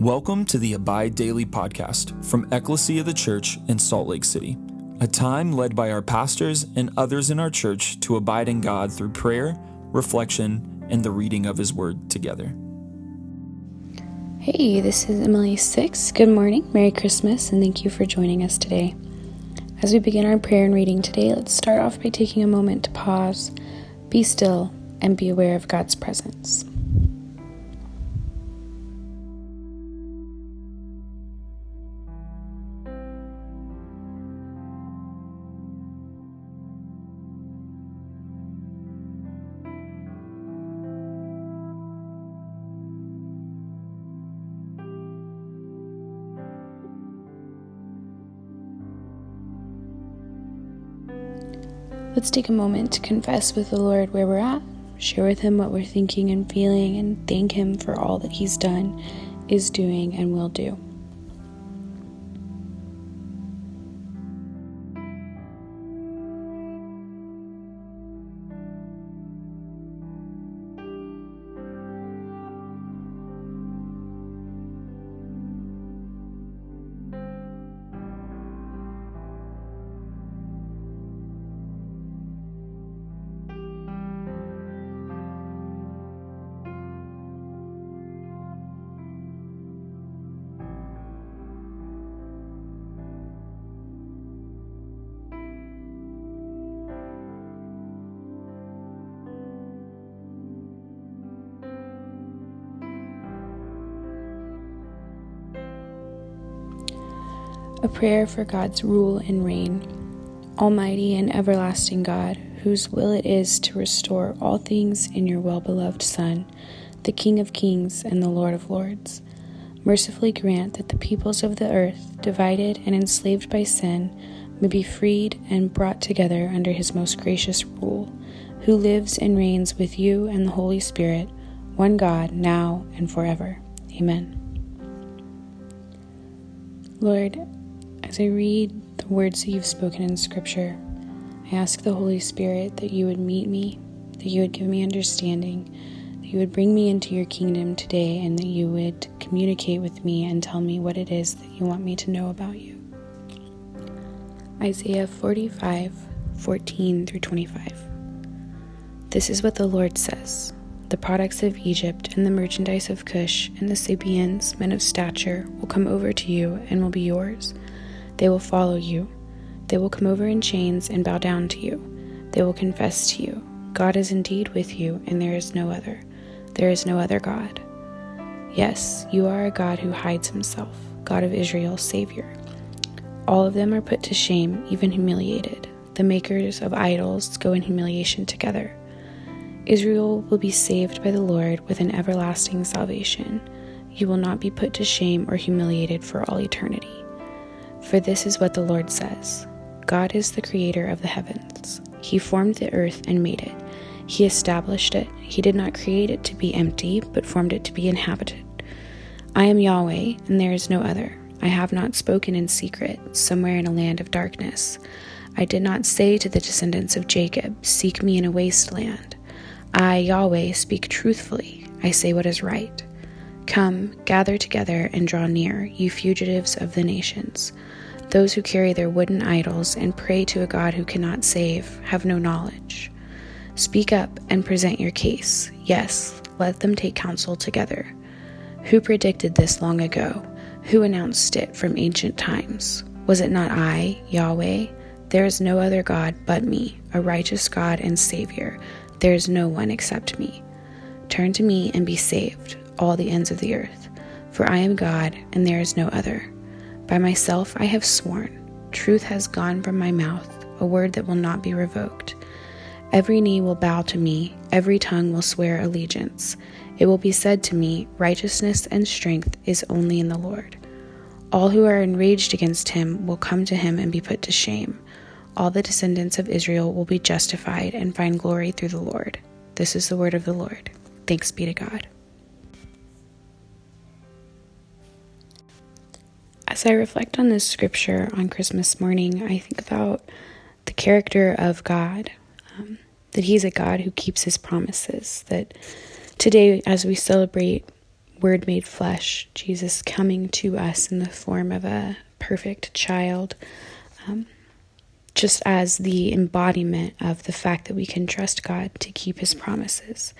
Welcome to the Abide Daily podcast from Ecclesia of the Church in Salt Lake City, a time led by our pastors and others in our church to abide in God through prayer, reflection, and the reading of His Word together. Hey, this is Emily Six. Good morning, Merry Christmas, and thank you for joining us today. As we begin our prayer and reading today, let's start off by taking a moment to pause, be still, and be aware of God's presence. Let's take a moment to confess with the Lord where we're at, share with Him what we're thinking and feeling, and thank Him for all that He's done, is doing, and will do. A prayer for God's rule and reign. Almighty and everlasting God, whose will it is to restore all things in your well beloved Son, the King of kings and the Lord of lords, mercifully grant that the peoples of the earth, divided and enslaved by sin, may be freed and brought together under his most gracious rule, who lives and reigns with you and the Holy Spirit, one God, now and forever. Amen. Lord, as I read the words that you've spoken in Scripture, I ask the Holy Spirit that you would meet me, that you would give me understanding, that you would bring me into your kingdom today, and that you would communicate with me and tell me what it is that you want me to know about you. Isaiah 45 14 through 25. This is what the Lord says The products of Egypt and the merchandise of Cush and the Sabaeans, men of stature, will come over to you and will be yours. They will follow you. They will come over in chains and bow down to you. They will confess to you, God is indeed with you, and there is no other. There is no other God. Yes, you are a God who hides himself, God of Israel, Savior. All of them are put to shame, even humiliated. The makers of idols go in humiliation together. Israel will be saved by the Lord with an everlasting salvation. You will not be put to shame or humiliated for all eternity. For this is what the Lord says God is the creator of the heavens. He formed the earth and made it. He established it. He did not create it to be empty, but formed it to be inhabited. I am Yahweh, and there is no other. I have not spoken in secret, somewhere in a land of darkness. I did not say to the descendants of Jacob, Seek me in a wasteland. I, Yahweh, speak truthfully. I say what is right. Come, gather together and draw near, you fugitives of the nations. Those who carry their wooden idols and pray to a God who cannot save have no knowledge. Speak up and present your case. Yes, let them take counsel together. Who predicted this long ago? Who announced it from ancient times? Was it not I, Yahweh? There is no other God but me, a righteous God and Savior. There is no one except me. Turn to me and be saved, all the ends of the earth. For I am God, and there is no other. By myself I have sworn, truth has gone from my mouth, a word that will not be revoked. Every knee will bow to me, every tongue will swear allegiance. It will be said to me, Righteousness and strength is only in the Lord. All who are enraged against him will come to him and be put to shame. All the descendants of Israel will be justified and find glory through the Lord. This is the word of the Lord. Thanks be to God. As I reflect on this scripture on Christmas morning, I think about the character of God, um, that He's a God who keeps His promises. That today, as we celebrate Word made flesh, Jesus coming to us in the form of a perfect child, um, just as the embodiment of the fact that we can trust God to keep his promises.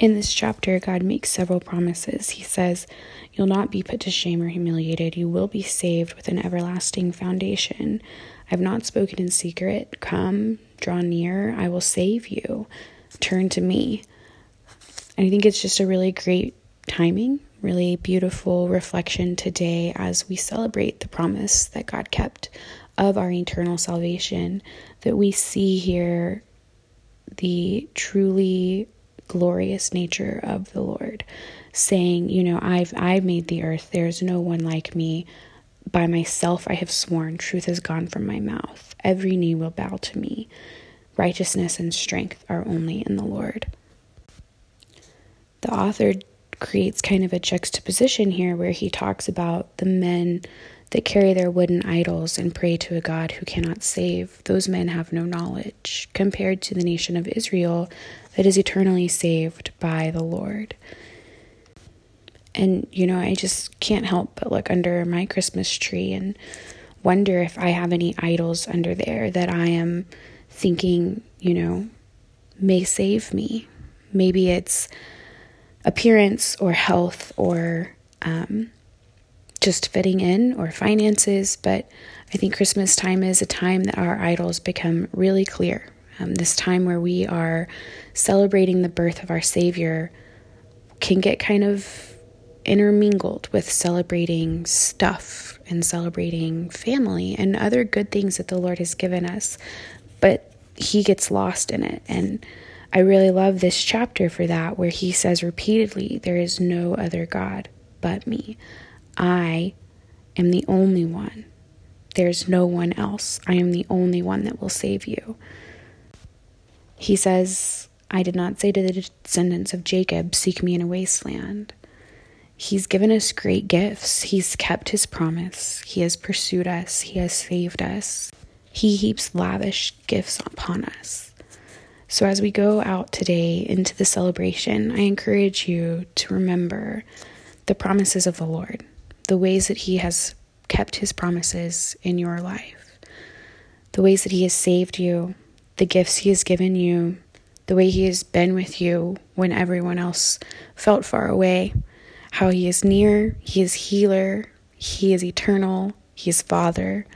In this chapter, God makes several promises. He says, You'll not be put to shame or humiliated. You will be saved with an everlasting foundation. I've not spoken in secret. Come, draw near. I will save you. Turn to me. And I think it's just a really great timing, really beautiful reflection today as we celebrate the promise that God kept of our eternal salvation, that we see here the truly glorious nature of the Lord, saying, you know, I've I've made the earth, there's no one like me. By myself I have sworn, truth has gone from my mouth. Every knee will bow to me. Righteousness and strength are only in the Lord. The author creates kind of a juxtaposition here where he talks about the men that carry their wooden idols and pray to a God who cannot save. Those men have no knowledge, compared to the nation of Israel that is eternally saved by the Lord. And, you know, I just can't help but look under my Christmas tree and wonder if I have any idols under there that I am thinking, you know, may save me. Maybe it's appearance or health or um, just fitting in or finances, but I think Christmas time is a time that our idols become really clear. Um, this time where we are celebrating the birth of our Savior can get kind of intermingled with celebrating stuff and celebrating family and other good things that the Lord has given us. But He gets lost in it. And I really love this chapter for that, where he says repeatedly, There is no other God but me. I am the only one. There's no one else. I am the only one that will save you. He says, I did not say to the descendants of Jacob, Seek me in a wasteland. He's given us great gifts. He's kept his promise. He has pursued us. He has saved us. He heaps lavish gifts upon us. So, as we go out today into the celebration, I encourage you to remember the promises of the Lord, the ways that He has kept His promises in your life, the ways that He has saved you, the gifts He has given you, the way He has been with you when everyone else felt far away, how He is near, He is healer, He is eternal, He is Father,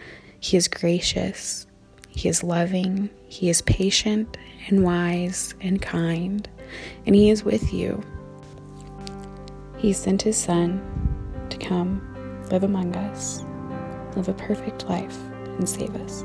He is gracious, He is loving, He is patient, and wise and kind, and He is with you. He sent His Son to come live among us, live a perfect life, and save us.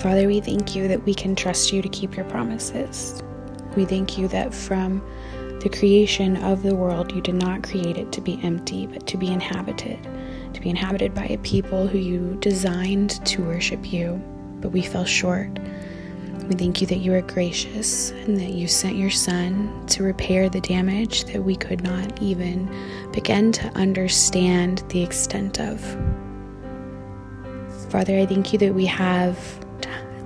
Father, we thank you that we can trust you to keep your promises. We thank you that from the creation of the world, you did not create it to be empty, but to be inhabited, to be inhabited by a people who you designed to worship you, but we fell short. We thank you that you are gracious and that you sent your Son to repair the damage that we could not even begin to understand the extent of. Father, I thank you that we have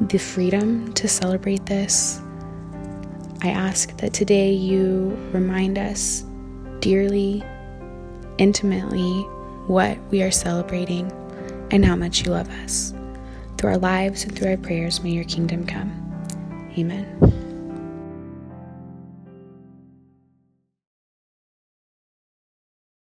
the freedom to celebrate this. I ask that today you remind us dearly, intimately, what we are celebrating and how much you love us. Through our lives and through our prayers, may your kingdom come. Amen.